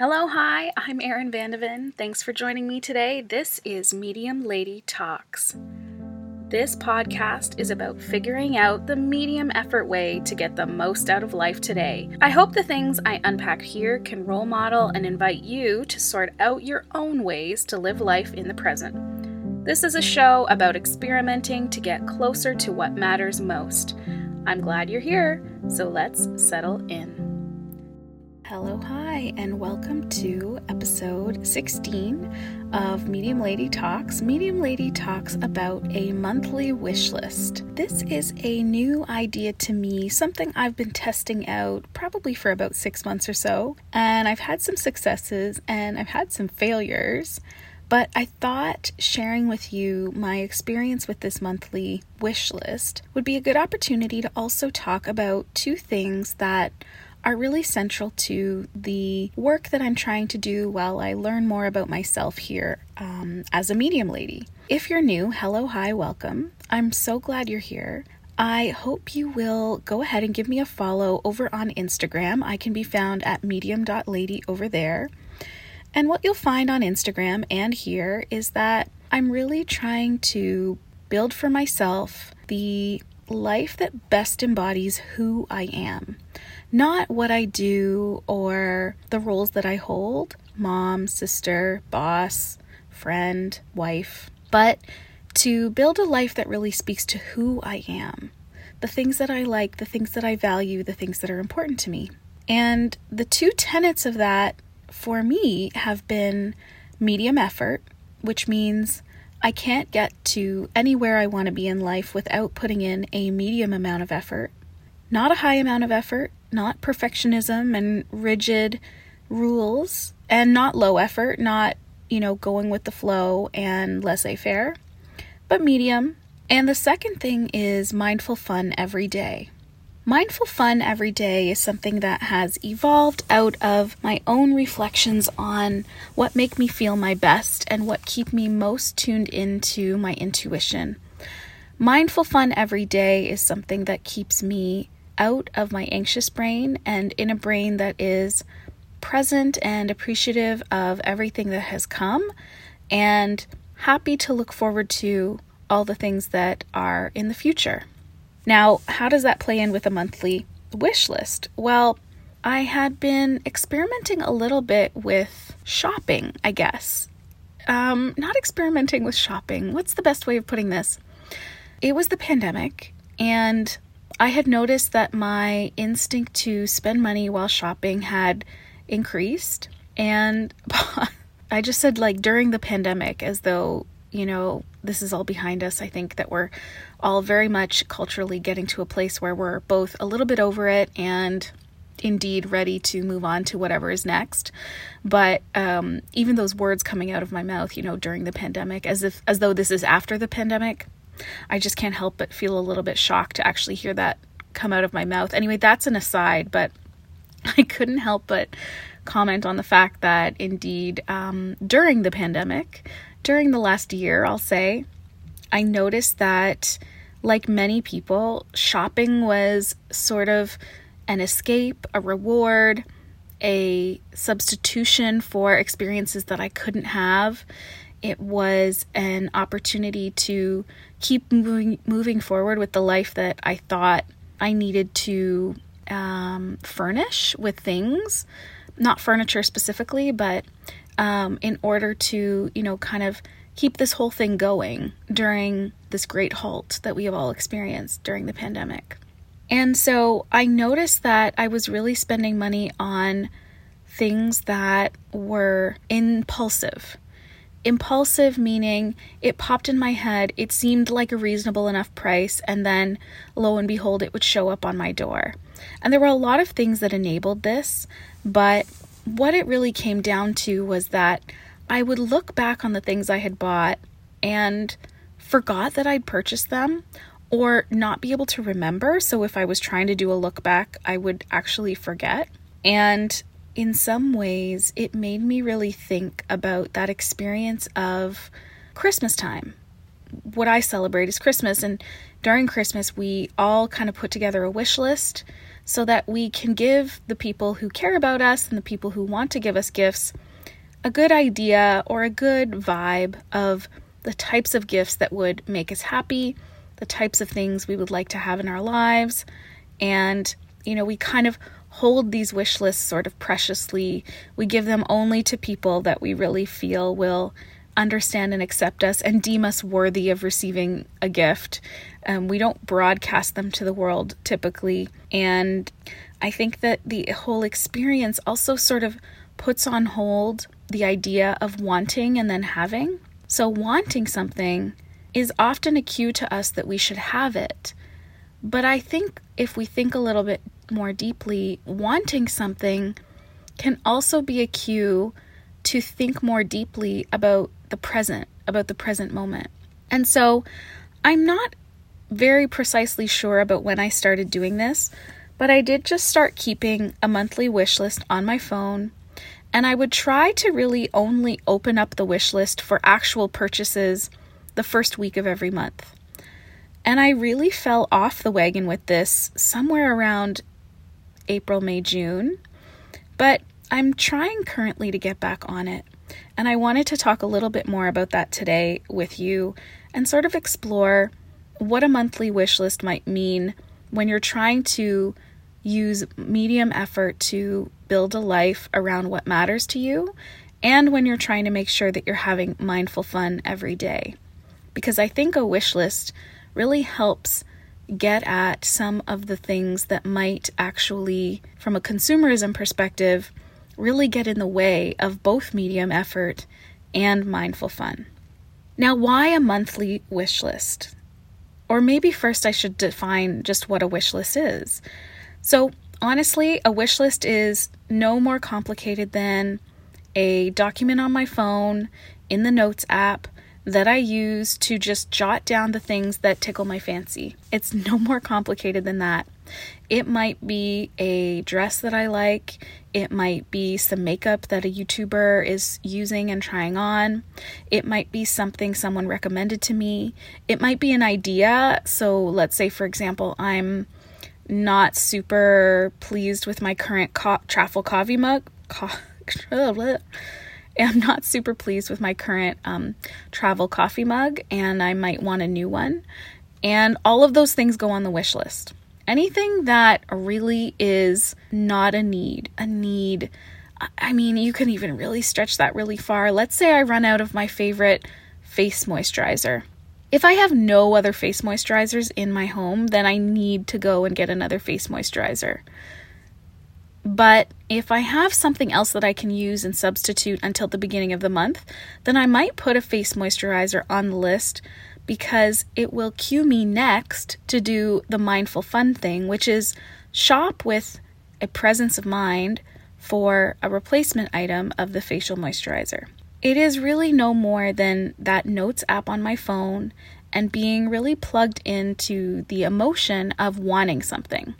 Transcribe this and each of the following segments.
Hello, hi, I'm Erin Vandeven. Thanks for joining me today. This is Medium Lady Talks. This podcast is about figuring out the medium effort way to get the most out of life today. I hope the things I unpack here can role model and invite you to sort out your own ways to live life in the present. This is a show about experimenting to get closer to what matters most. I'm glad you're here, so let's settle in. Hello, hi, and welcome to episode 16 of Medium Lady Talks. Medium Lady talks about a monthly wish list. This is a new idea to me, something I've been testing out probably for about six months or so, and I've had some successes and I've had some failures. But I thought sharing with you my experience with this monthly wish list would be a good opportunity to also talk about two things that are really central to the work that I'm trying to do while I learn more about myself here um, as a medium lady. If you're new, hello, hi, welcome. I'm so glad you're here. I hope you will go ahead and give me a follow over on Instagram. I can be found at medium.lady over there. And what you'll find on Instagram and here is that I'm really trying to build for myself the life that best embodies who I am not what I do or the roles that I hold mom, sister, boss, friend, wife, but to build a life that really speaks to who I am, the things that I like, the things that I value, the things that are important to me. And the two tenets of that for me have been medium effort, which means I can't get to anywhere I want to be in life without putting in a medium amount of effort, not a high amount of effort, not perfectionism and rigid rules, and not low effort, not, you know, going with the flow and laissez faire, but medium. And the second thing is mindful fun every day. Mindful fun every day is something that has evolved out of my own reflections on what make me feel my best and what keep me most tuned into my intuition. Mindful fun every day is something that keeps me out of my anxious brain and in a brain that is present and appreciative of everything that has come and happy to look forward to all the things that are in the future. Now, how does that play in with a monthly wish list? Well, I had been experimenting a little bit with shopping, I guess. Um, not experimenting with shopping. What's the best way of putting this? It was the pandemic, and I had noticed that my instinct to spend money while shopping had increased. And I just said, like, during the pandemic, as though, you know, this is all behind us. I think that we're all very much culturally getting to a place where we're both a little bit over it and indeed ready to move on to whatever is next but um, even those words coming out of my mouth you know during the pandemic as if as though this is after the pandemic I just can't help but feel a little bit shocked to actually hear that come out of my mouth. Anyway, that's an aside, but I couldn't help but comment on the fact that indeed, um, during the pandemic, during the last year, I'll say, I noticed that, like many people, shopping was sort of an escape, a reward, a substitution for experiences that I couldn't have. It was an opportunity to keep moving moving forward with the life that I thought I needed to um, furnish with things, not furniture specifically, but um, in order to, you know, kind of keep this whole thing going during this great halt that we have all experienced during the pandemic. And so I noticed that I was really spending money on things that were impulsive impulsive meaning it popped in my head, it seemed like a reasonable enough price, and then lo and behold, it would show up on my door. And there were a lot of things that enabled this, but what it really came down to was that I would look back on the things I had bought and forgot that I'd purchased them or not be able to remember. So if I was trying to do a look back, I would actually forget. And in some ways, it made me really think about that experience of Christmas time. What I celebrate is Christmas, and during Christmas, we all kind of put together a wish list so that we can give the people who care about us and the people who want to give us gifts a good idea or a good vibe of the types of gifts that would make us happy, the types of things we would like to have in our lives. And, you know, we kind of hold these wish lists sort of preciously. We give them only to people that we really feel will understand and accept us and deem us worthy of receiving a gift. Um, we don't broadcast them to the world typically. And I think that the whole experience also sort of puts on hold the idea of wanting and then having. So, wanting something is often a cue to us that we should have it. But I think if we think a little bit more deeply, wanting something can also be a cue to think more deeply about the present, about the present moment. And so I'm not very precisely sure about when I started doing this, but I did just start keeping a monthly wish list on my phone. And I would try to really only open up the wish list for actual purchases the first week of every month. And I really fell off the wagon with this somewhere around April, May, June. But I'm trying currently to get back on it. And I wanted to talk a little bit more about that today with you and sort of explore what a monthly wish list might mean when you're trying to use medium effort to build a life around what matters to you and when you're trying to make sure that you're having mindful fun every day. Because I think a wish list really helps get at some of the things that might actually, from a consumerism perspective, really get in the way of both medium effort and mindful fun. Now, why a monthly wish list? Or maybe first I should define just what a wish list is. So, honestly, a wish list is no more complicated than a document on my phone in the Notes app that I use to just jot down the things that tickle my fancy. It's no more complicated than that. It might be a dress that I like, it might be some makeup that a YouTuber is using and trying on, it might be something someone recommended to me, it might be an idea. So, let's say, for example, I'm not super pleased with my current co- travel coffee mug. Co- am not super pleased with my current um, travel coffee mug and I might want a new one. And all of those things go on the wish list. Anything that really is not a need, a need. I mean, you can even really stretch that really far. Let's say I run out of my favorite face moisturizer. If I have no other face moisturizers in my home, then I need to go and get another face moisturizer. But if I have something else that I can use and substitute until the beginning of the month, then I might put a face moisturizer on the list because it will cue me next to do the mindful fun thing, which is shop with a presence of mind for a replacement item of the facial moisturizer. It is really no more than that notes app on my phone and being really plugged into the emotion of wanting something.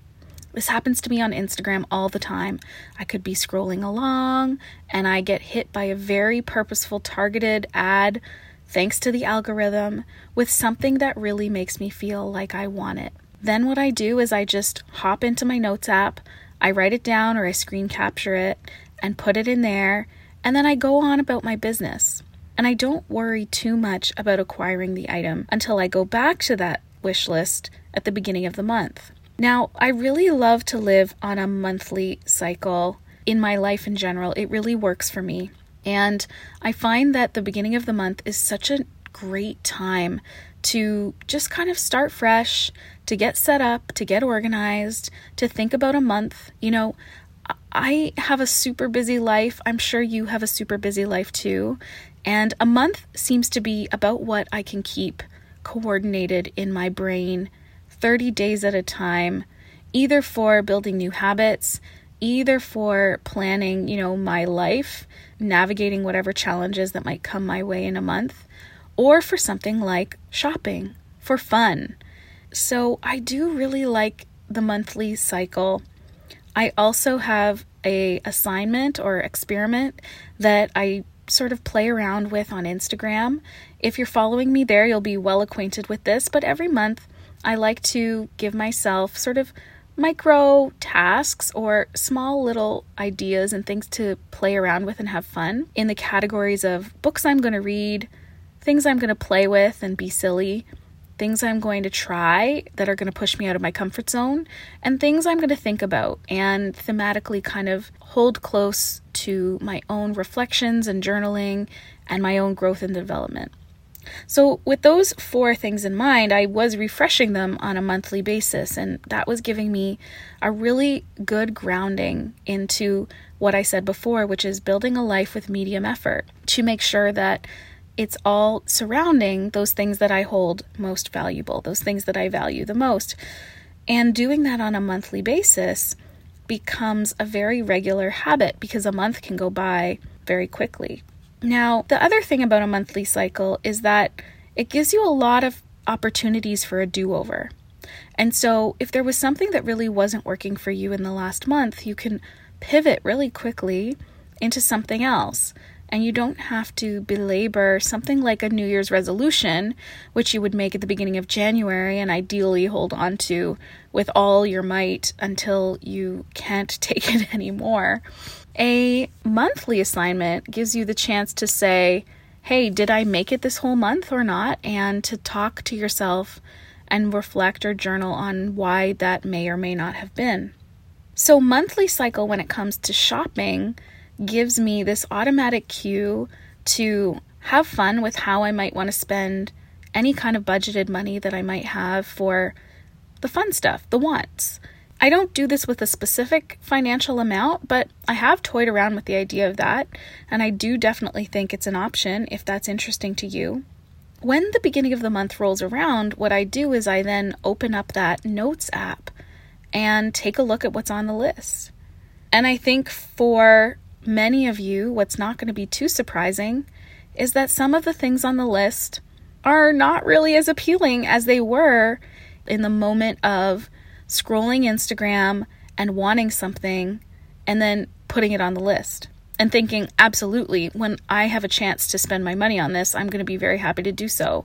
This happens to me on Instagram all the time. I could be scrolling along and I get hit by a very purposeful, targeted ad, thanks to the algorithm, with something that really makes me feel like I want it. Then what I do is I just hop into my notes app, I write it down or I screen capture it and put it in there, and then I go on about my business. And I don't worry too much about acquiring the item until I go back to that wish list at the beginning of the month. Now, I really love to live on a monthly cycle in my life in general. It really works for me. And I find that the beginning of the month is such a great time to just kind of start fresh, to get set up, to get organized, to think about a month. You know, I have a super busy life. I'm sure you have a super busy life too. And a month seems to be about what I can keep coordinated in my brain 30 days at a time, either for building new habits, either for planning, you know, my life, navigating whatever challenges that might come my way in a month, or for something like shopping for fun. So I do really like the monthly cycle. I also have a assignment or experiment that I sort of play around with on Instagram. If you're following me there, you'll be well acquainted with this, but every month I like to give myself sort of micro tasks or small little ideas and things to play around with and have fun in the categories of books I'm going to read, things I'm going to play with and be silly, things I'm going to try that are going to push me out of my comfort zone, and things I'm going to think about and thematically kind of hold close to my own reflections and journaling and my own growth and development. So, with those four things in mind, I was refreshing them on a monthly basis, and that was giving me a really good grounding into what I said before, which is building a life with medium effort to make sure that it's all surrounding those things that I hold most valuable, those things that I value the most. And doing that on a monthly basis becomes a very regular habit because a month can go by very quickly. Now, the other thing about a monthly cycle is that it gives you a lot of opportunities for a do over. And so, if there was something that really wasn't working for you in the last month, you can pivot really quickly into something else and you don't have to belabor something like a New Year's resolution, which you would make at the beginning of January and ideally hold on to with all your might until you can't take it anymore. A monthly assignment gives you the chance to say, Hey, did I make it this whole month or not? And to talk to yourself and reflect or journal on why that may or may not have been. So, monthly cycle when it comes to shopping gives me this automatic cue to have fun with how I might want to spend any kind of budgeted money that I might have for the fun stuff, the wants. I don't do this with a specific financial amount, but I have toyed around with the idea of that, and I do definitely think it's an option if that's interesting to you. When the beginning of the month rolls around, what I do is I then open up that notes app and take a look at what's on the list. And I think for many of you, what's not going to be too surprising is that some of the things on the list are not really as appealing as they were in the moment of scrolling Instagram and wanting something and then putting it on the list and thinking, absolutely, when I have a chance to spend my money on this, I'm going to be very happy to do so.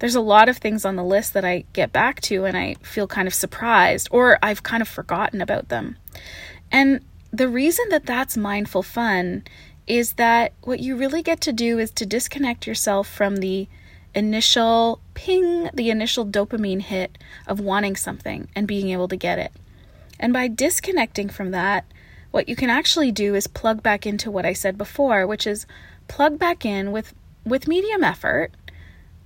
There's a lot of things on the list that I get back to and I feel kind of surprised or I've kind of forgotten about them. And the reason that that's mindful fun is that what you really get to do is to disconnect yourself from the initial ping, the initial dopamine hit of wanting something and being able to get it. And by disconnecting from that, what you can actually do is plug back into what I said before, which is plug back in with with medium effort,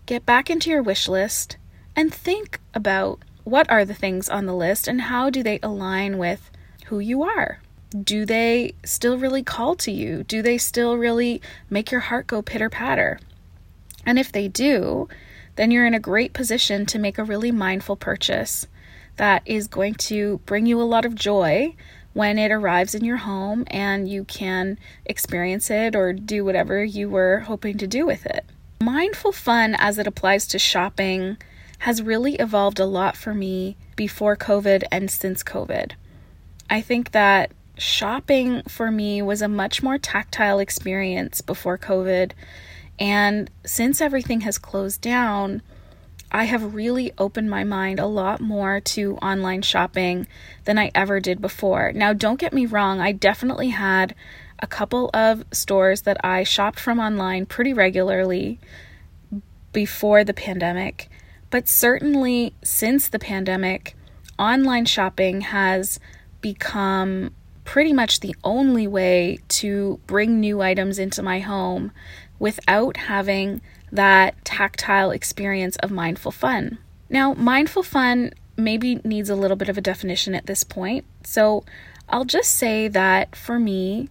get back into your wish list and think about what are the things on the list and how do they align with who you are do they still really call to you? Do they still really make your heart go pitter patter? And if they do, then you're in a great position to make a really mindful purchase that is going to bring you a lot of joy when it arrives in your home and you can experience it or do whatever you were hoping to do with it. Mindful fun as it applies to shopping has really evolved a lot for me before COVID and since COVID. I think that shopping for me was a much more tactile experience before COVID. And since everything has closed down, I have really opened my mind a lot more to online shopping than I ever did before. Now, don't get me wrong, I definitely had a couple of stores that I shopped from online pretty regularly before the pandemic, but certainly since the pandemic, online shopping has become pretty much the only way to bring new items into my home without having that tactile experience of mindful fun. Now, mindful fun maybe needs a little bit of a definition at this point. So I'll just say that for me,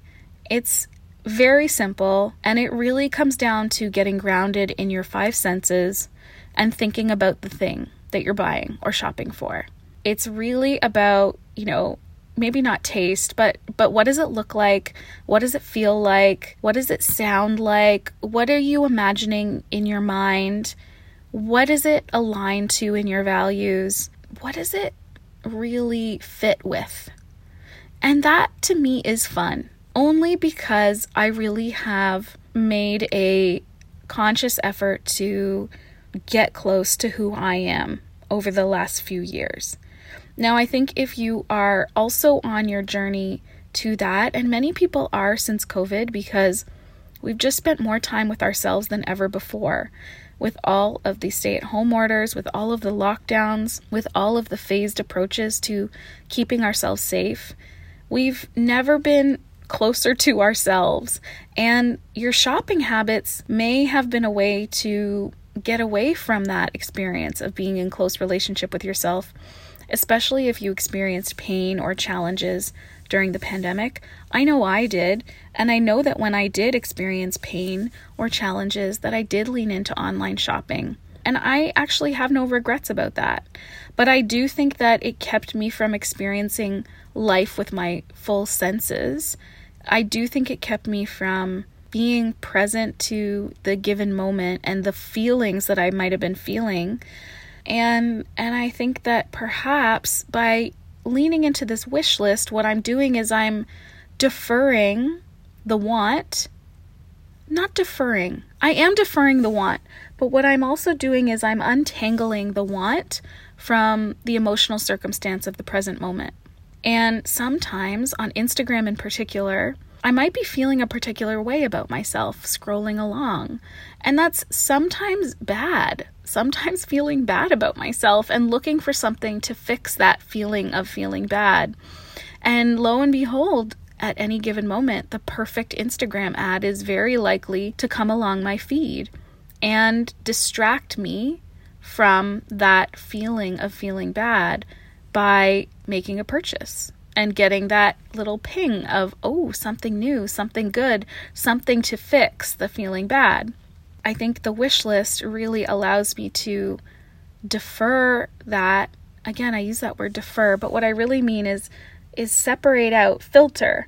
it's very simple and it really comes down to getting grounded in your five senses and thinking about the thing that you're buying or shopping for. It's really about, you know, maybe not taste, but but what does it look like? What does it feel like? What does it sound like? What are you imagining in your mind? What does it align to in your values? What does it really fit with? And that to me is fun, only because I really have made a conscious effort to get close to who I am over the last few years. Now, I think if you are also on your journey to that, and many people are since COVID because we've just spent more time with ourselves than ever before. With all of the stay at home orders, with all of the lockdowns, with all of the phased approaches to keeping ourselves safe, we've never been closer to ourselves. And your shopping habits may have been a way to get away from that experience of being in close relationship with yourself, especially if you experienced pain or challenges during the pandemic. I know I did, and I know that when I did experience pain or challenges that I did lean into online shopping. And I actually have no regrets about that. But I do think that it kept me from experiencing life with my full senses. I do think it kept me from being present to the given moment and the feelings that I might have been feeling. And and I think that perhaps by leaning into this wish list, what I'm doing is I'm deferring the want. Not deferring. I am deferring the want, but what I'm also doing is I'm untangling the want from the emotional circumstance of the present moment. And sometimes on Instagram in particular, I might be feeling a particular way about myself scrolling along. And that's sometimes bad. Sometimes feeling bad about myself and looking for something to fix that feeling of feeling bad. And lo and behold, at any given moment, the perfect Instagram ad is very likely to come along my feed and distract me from that feeling of feeling bad by making a purchase and getting that little ping of, oh, something new, something good, something to fix the feeling bad. I think the wish list really allows me to defer that. Again, I use that word defer, but what I really mean is is separate out, filter.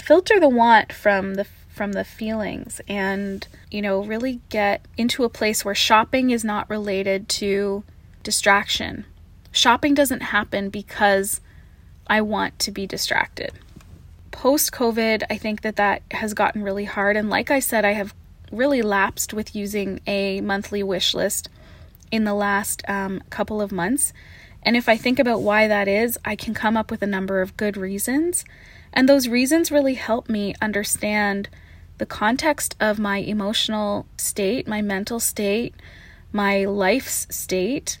Filter the want from the from the feelings and, you know, really get into a place where shopping is not related to distraction. Shopping doesn't happen because I want to be distracted. Post COVID, I think that that has gotten really hard. And like I said, I have really lapsed with using a monthly wish list in the last um, couple of months. And if I think about why that is, I can come up with a number of good reasons. And those reasons really help me understand the context of my emotional state, my mental state, my life's state,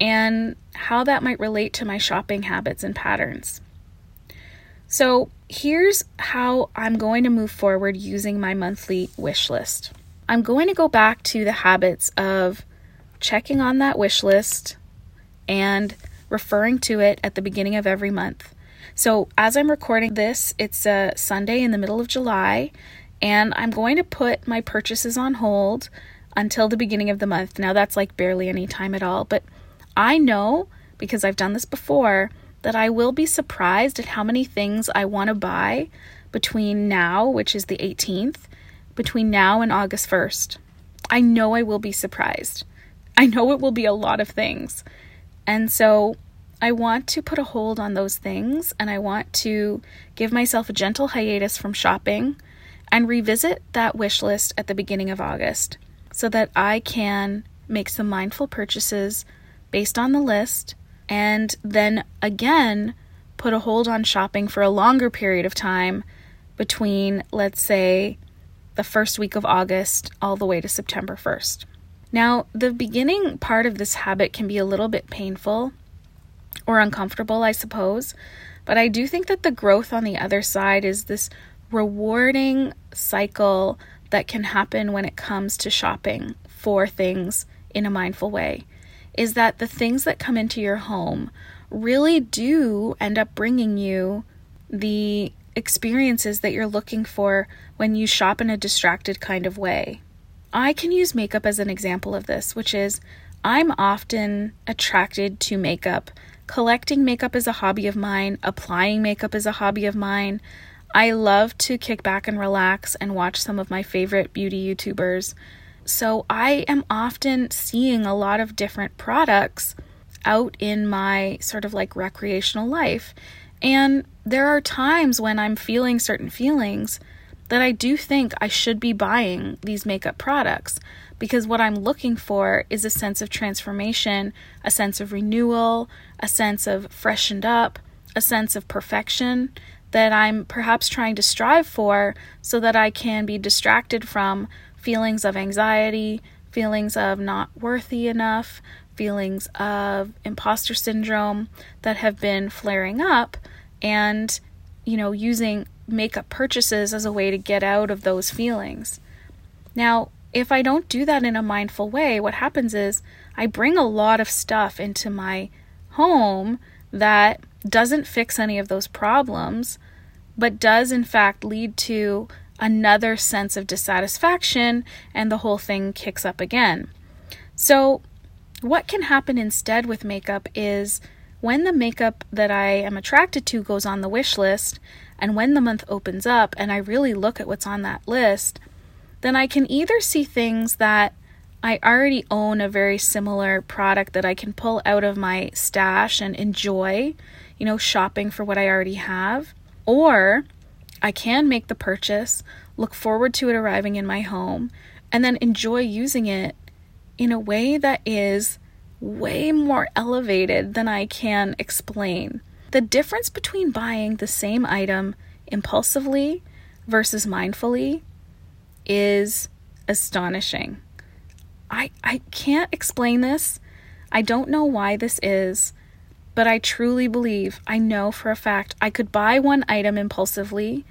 and how that might relate to my shopping habits and patterns. So, here's how I'm going to move forward using my monthly wish list. I'm going to go back to the habits of checking on that wish list and referring to it at the beginning of every month. So, as I'm recording this, it's a Sunday in the middle of July, and I'm going to put my purchases on hold until the beginning of the month. Now, that's like barely any time at all, but I know because I've done this before that I will be surprised at how many things I want to buy between now, which is the 18th, between now and August 1st. I know I will be surprised. I know it will be a lot of things. And so I want to put a hold on those things and I want to give myself a gentle hiatus from shopping and revisit that wish list at the beginning of August so that I can make some mindful purchases based on the list, and then again put a hold on shopping for a longer period of time between, let's say, the first week of August all the way to September 1st. Now, the beginning part of this habit can be a little bit painful or uncomfortable, I suppose, but I do think that the growth on the other side is this rewarding cycle that can happen when it comes to shopping for things in a mindful way is that the things that come into your home really do end up bringing you the experiences that you're looking for when you shop in a distracted kind of way. I can use makeup as an example of this, which is I'm often attracted to makeup. Collecting makeup is a hobby of mine, applying makeup is a hobby of mine. I love to kick back and relax and watch some of my favorite beauty YouTubers so I am often seeing a lot of different products out in my sort of like recreational life. And there are times when I'm feeling certain feelings that I do think I should be buying these makeup products because what I'm looking for is a sense of transformation, a sense of renewal, a sense of freshened up, a sense of perfection that I'm perhaps trying to strive for so that I can be distracted from feelings of anxiety, feelings of not worthy enough, feelings of imposter syndrome that have been flaring up and you know using makeup purchases as a way to get out of those feelings. Now, if I don't do that in a mindful way, what happens is I bring a lot of stuff into my home that doesn't fix any of those problems, but does in fact lead to another sense of dissatisfaction and the whole thing kicks up again. So, what can happen instead with makeup is when the makeup that I am attracted to goes on the wish list, and when the month opens up and I really look at what's on that list, then I can either see things that I already own a very similar product that I can pull out of my stash and enjoy, you know, shopping for what I already have, or I can make the purchase, look forward to it arriving in my home, and then enjoy using it in a way that is way more elevated than I can explain. The difference between buying the same item impulsively versus mindfully is astonishing. I, I can't explain this. I don't know why this is, but I truly believe, I know for a fact, I could buy one item impulsively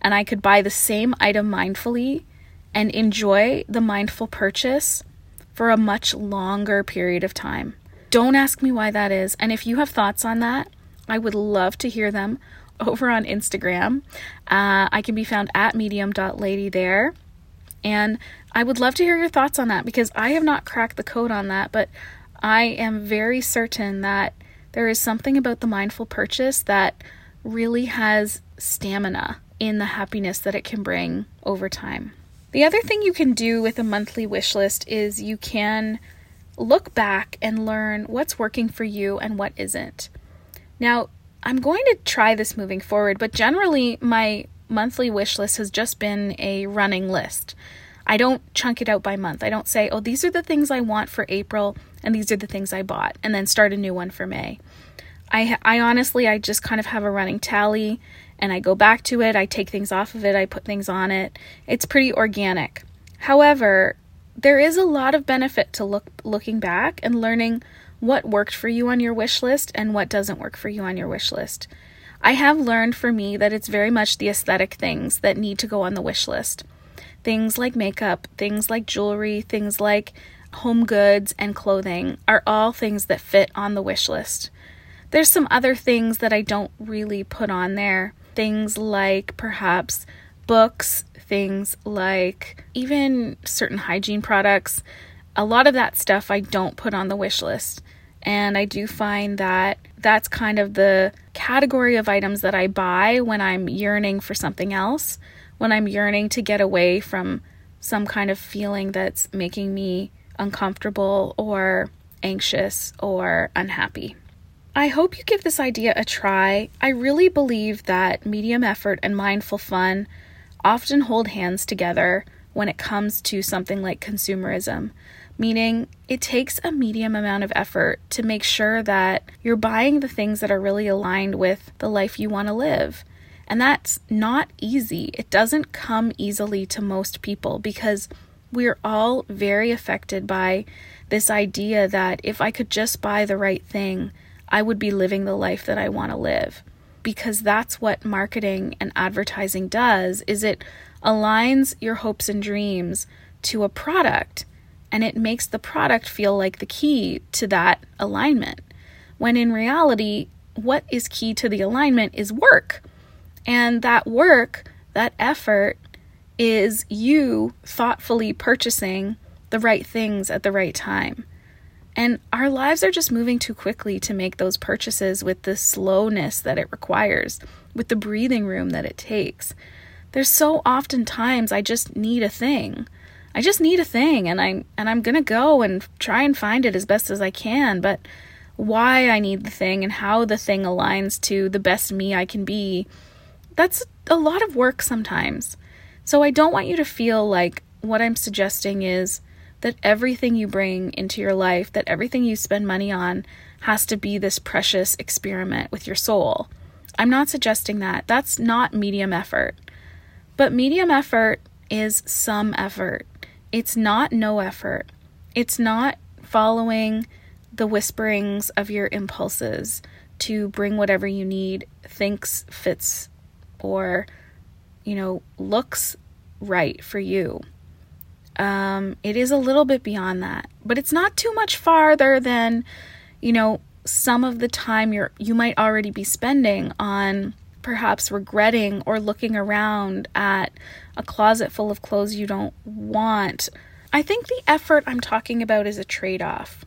and I could buy the same item mindfully and enjoy the mindful purchase for a much longer period of time. Don't ask me why that is. And if you have thoughts on that, I would love to hear them over on Instagram. Uh, I can be found at medium.lady there. And I would love to hear your thoughts on that because I have not cracked the code on that, but I am very certain that there is something about the mindful purchase that really has stamina in the happiness that it can bring over time. The other thing you can do with a monthly wish list is you can look back and learn what's working for you and what isn't. Now, I'm going to try this moving forward, but generally, my monthly wish list has just been a running list. I don't chunk it out by month. I don't say, oh, these are the things I want for April and these are the things I bought, and then start a new one for May. I, I honestly, I just kind of have a running tally and I go back to it. I take things off of it, I put things on it. It's pretty organic. However, there is a lot of benefit to look looking back and learning what worked for you on your wish list and what doesn't work for you on your wish list. I have learned for me that it's very much the aesthetic things that need to go on the wish list. Things like makeup, things like jewelry, things like home goods and clothing are all things that fit on the wish list. There's some other things that I don't really put on there things like perhaps books, things like even certain hygiene products. A lot of that stuff I don't put on the wish list. And I do find that that's kind of the category of items that I buy when I'm yearning for something else, when I'm yearning to get away from some kind of feeling that's making me uncomfortable or anxious or unhappy. I hope you give this idea a try. I really believe that medium effort and mindful fun often hold hands together when it comes to something like consumerism, meaning it takes a medium amount of effort to make sure that you're buying the things that are really aligned with the life you want to live. And that's not easy. It doesn't come easily to most people because we're all very affected by this idea that if I could just buy the right thing, I would be living the life that I want to live. Because that's what marketing and advertising does is it aligns your hopes and dreams to a product and it makes the product feel like the key to that alignment. When in reality, what is key to the alignment is work. And that work, that effort, is you thoughtfully purchasing the right things at the right time. And our lives are just moving too quickly to make those purchases with the slowness that it requires, with the breathing room that it takes. There's so often times I just need a thing. I just need a thing and I and I'm going to go and try and find it as best as I can, but why I need the thing and how the thing aligns to the best me I can be, that's a lot of work sometimes. So I don't want you to feel like what I'm suggesting is that everything you bring into your life, that everything you spend money on, has to be this precious experiment with your soul. I'm not suggesting that. That's not medium effort. But medium effort is some effort. It's not no effort. It's not following the whisperings of your impulses to bring whatever you need, thinks, fits, or, you know, looks right for you. Um, it is a little bit beyond that, but it's not too much farther than, you know, some of the time you're you might already be spending on perhaps regretting or looking around at a closet full of clothes you don't want. I think the effort I'm talking about is a trade off.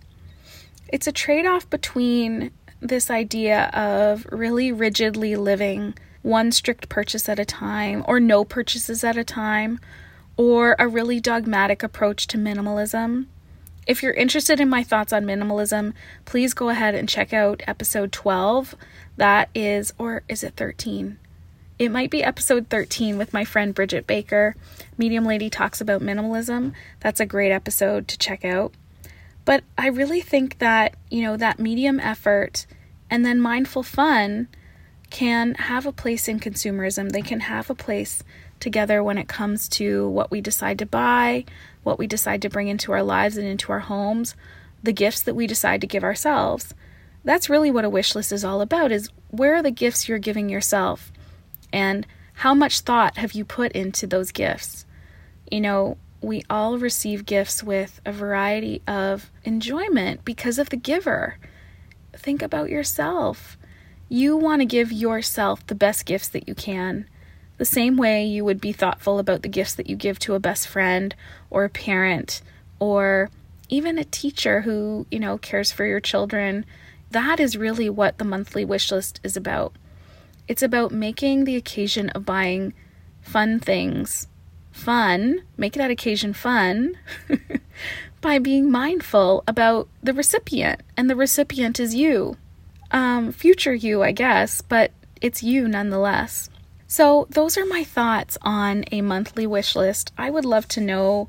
It's a trade off between this idea of really rigidly living one strict purchase at a time or no purchases at a time or a really dogmatic approach to minimalism. If you're interested in my thoughts on minimalism, please go ahead and check out episode 12. That is, or is it 13? It might be episode 13 with my friend Bridget Baker. Medium Lady talks about minimalism. That's a great episode to check out. But I really think that, you know, that medium effort and then mindful fun can have a place in consumerism. They can have a place together when it comes to what we decide to buy, what we decide to bring into our lives and into our homes, the gifts that we decide to give ourselves. That's really what a wish list is all about is where are the gifts you're giving yourself and how much thought have you put into those gifts? You know, we all receive gifts with a variety of enjoyment because of the giver. Think about yourself. You want to give yourself the best gifts that you can the same way you would be thoughtful about the gifts that you give to a best friend or a parent or even a teacher who, you know, cares for your children. That is really what the monthly wish list is about. It's about making the occasion of buying fun things fun, make that occasion fun by being mindful about the recipient, and the recipient is you. Um, future you, I guess, but it's you nonetheless. So, those are my thoughts on a monthly wish list. I would love to know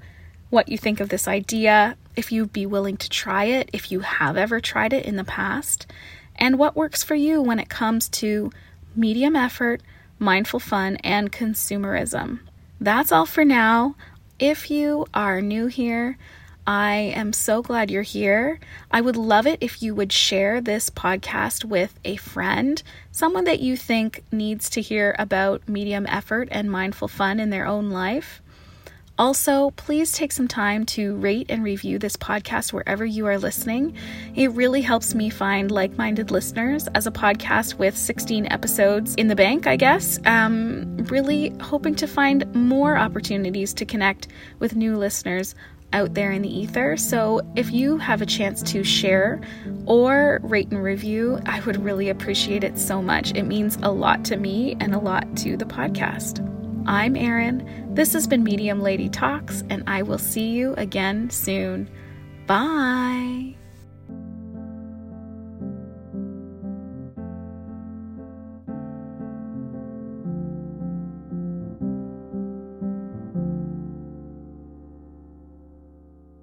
what you think of this idea, if you'd be willing to try it, if you have ever tried it in the past, and what works for you when it comes to medium effort, mindful fun, and consumerism. That's all for now. If you are new here, I am so glad you're here. I would love it if you would share this podcast with a friend, someone that you think needs to hear about medium effort and mindful fun in their own life. Also, please take some time to rate and review this podcast wherever you are listening. It really helps me find like minded listeners as a podcast with 16 episodes in the bank, I guess. Um, really hoping to find more opportunities to connect with new listeners out there in the ether. So if you have a chance to share or rate and review, I would really appreciate it so much. It means a lot to me and a lot to the podcast. I'm Erin. This has been Medium Lady Talks, and I will see you again soon. Bye.